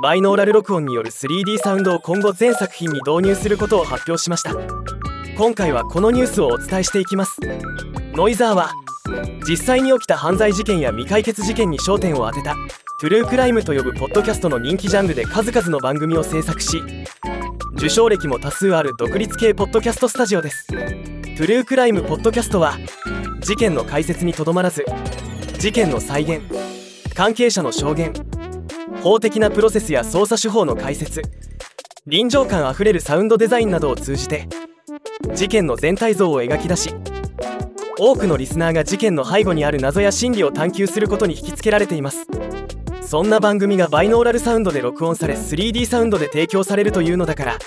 バイノーラル録音による 3D サウンドを今後全作品に導入することを発表しました。今回はこのニュースをお伝えしていきます。ノイザーは実際に起きた犯罪事件や未解決事件に焦点を当てたトゥルークライムと呼ぶポッドキャストの人気ジャンルで数々の番組を制作し受賞歴も多数ある独立系ポッドキャストスタジオです。トゥルークライムポッドキャストは事件の解説にとどまらず事件の再現関係者の証言法的なプロセスや捜査手法の解説。臨場感あふれるサウンドデザインなどを通じて事件の全体像を描き出し多くのリスナーが事件の背後にある謎や心理を探求することに引きつけられています。そんな番組がバイノーラルサウンドで録音され 3D サウンドで提供されるというのだから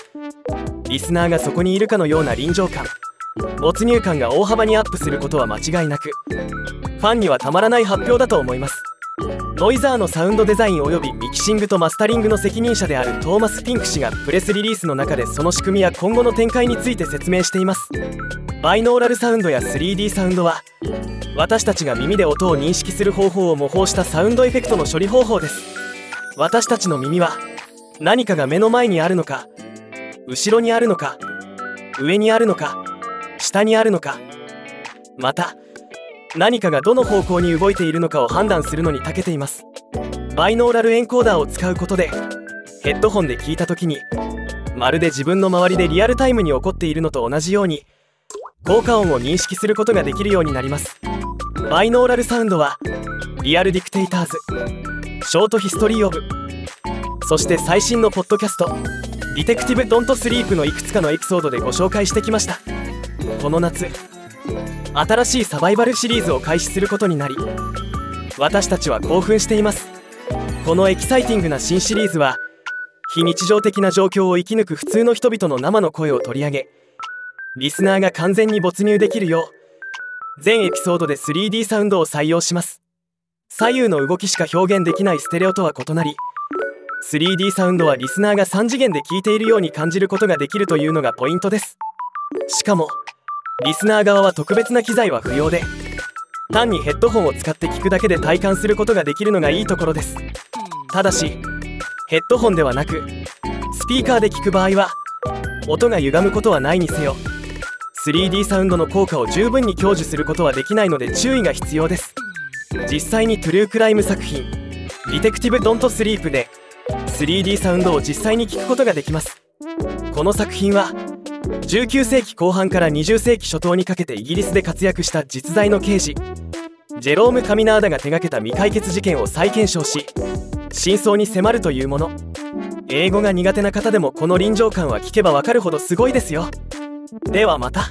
リスナーがそこにいるかのような臨場感没入感が大幅にアップすることは間違いなくファンにはたまらない発表だと思います。ノイザーのサウンドデザイン及びミキシングとマスタリングの責任者であるトーマス・ピンク氏がプレスリリースの中でその仕組みや今後の展開について説明しています。バイノーラルサウンドや 3D サウンドは私たちが耳で音を認識する方法を模倣したサウンドエフェクトの処理方法です。私たちの耳は何かが目の前にあるのか後ろにあるのか上にあるのか下にあるのかまた何かがどの方向に動いているのかを判断するのに長けています。バイノーラルエンコーダーを使うことでヘッドホンで聞いた時にまるで自分の周りでリアルタイムに起こっているのと同じように効果音を認識することができるようになります。バイノーラルサウンドはリアルディクテイターズショートヒストリーオブそして最新のポッドキャスト Detectives Don't Sleep のいくつかのエピソードでご紹介してきました。この夏新しいサバイバルシリーズを開始することになり私たちは興奮しています。このエキサイティングな新シリーズは非日常的な状況を生き抜く普通の人々の生の声を取り上げリスナーが完全に没入できるよう全エピソードで 3D サウンドを採用します。左右の動きしか表現できないステレオとは異なり 3D サウンドはリスナーが3次元で聞いているように感じることができるというのがポイントです。しかもリスナー側は特別な機材は不要で単にヘッドホンを使って聞くだけで体感することができるのがいいところです。ただしヘッドホンではなくスピーカーで聞く場合は音が歪むことはないにせよ 3D サウンドの効果を十分に享受することはできないので注意が必要です。実際にトゥルークライム作品「 Detectives Don't Sleep」で 3D サウンドを実際に聞くことができます。この作品は19世紀後半から20世紀初頭にかけてイギリスで活躍した実在の刑事ジェローム・カミナーダが手掛けた未解決事件を再検証し真相に迫るというもの。英語が苦手な方でもこの臨場感は聞けばわかるほどすごいですよ。ではまた。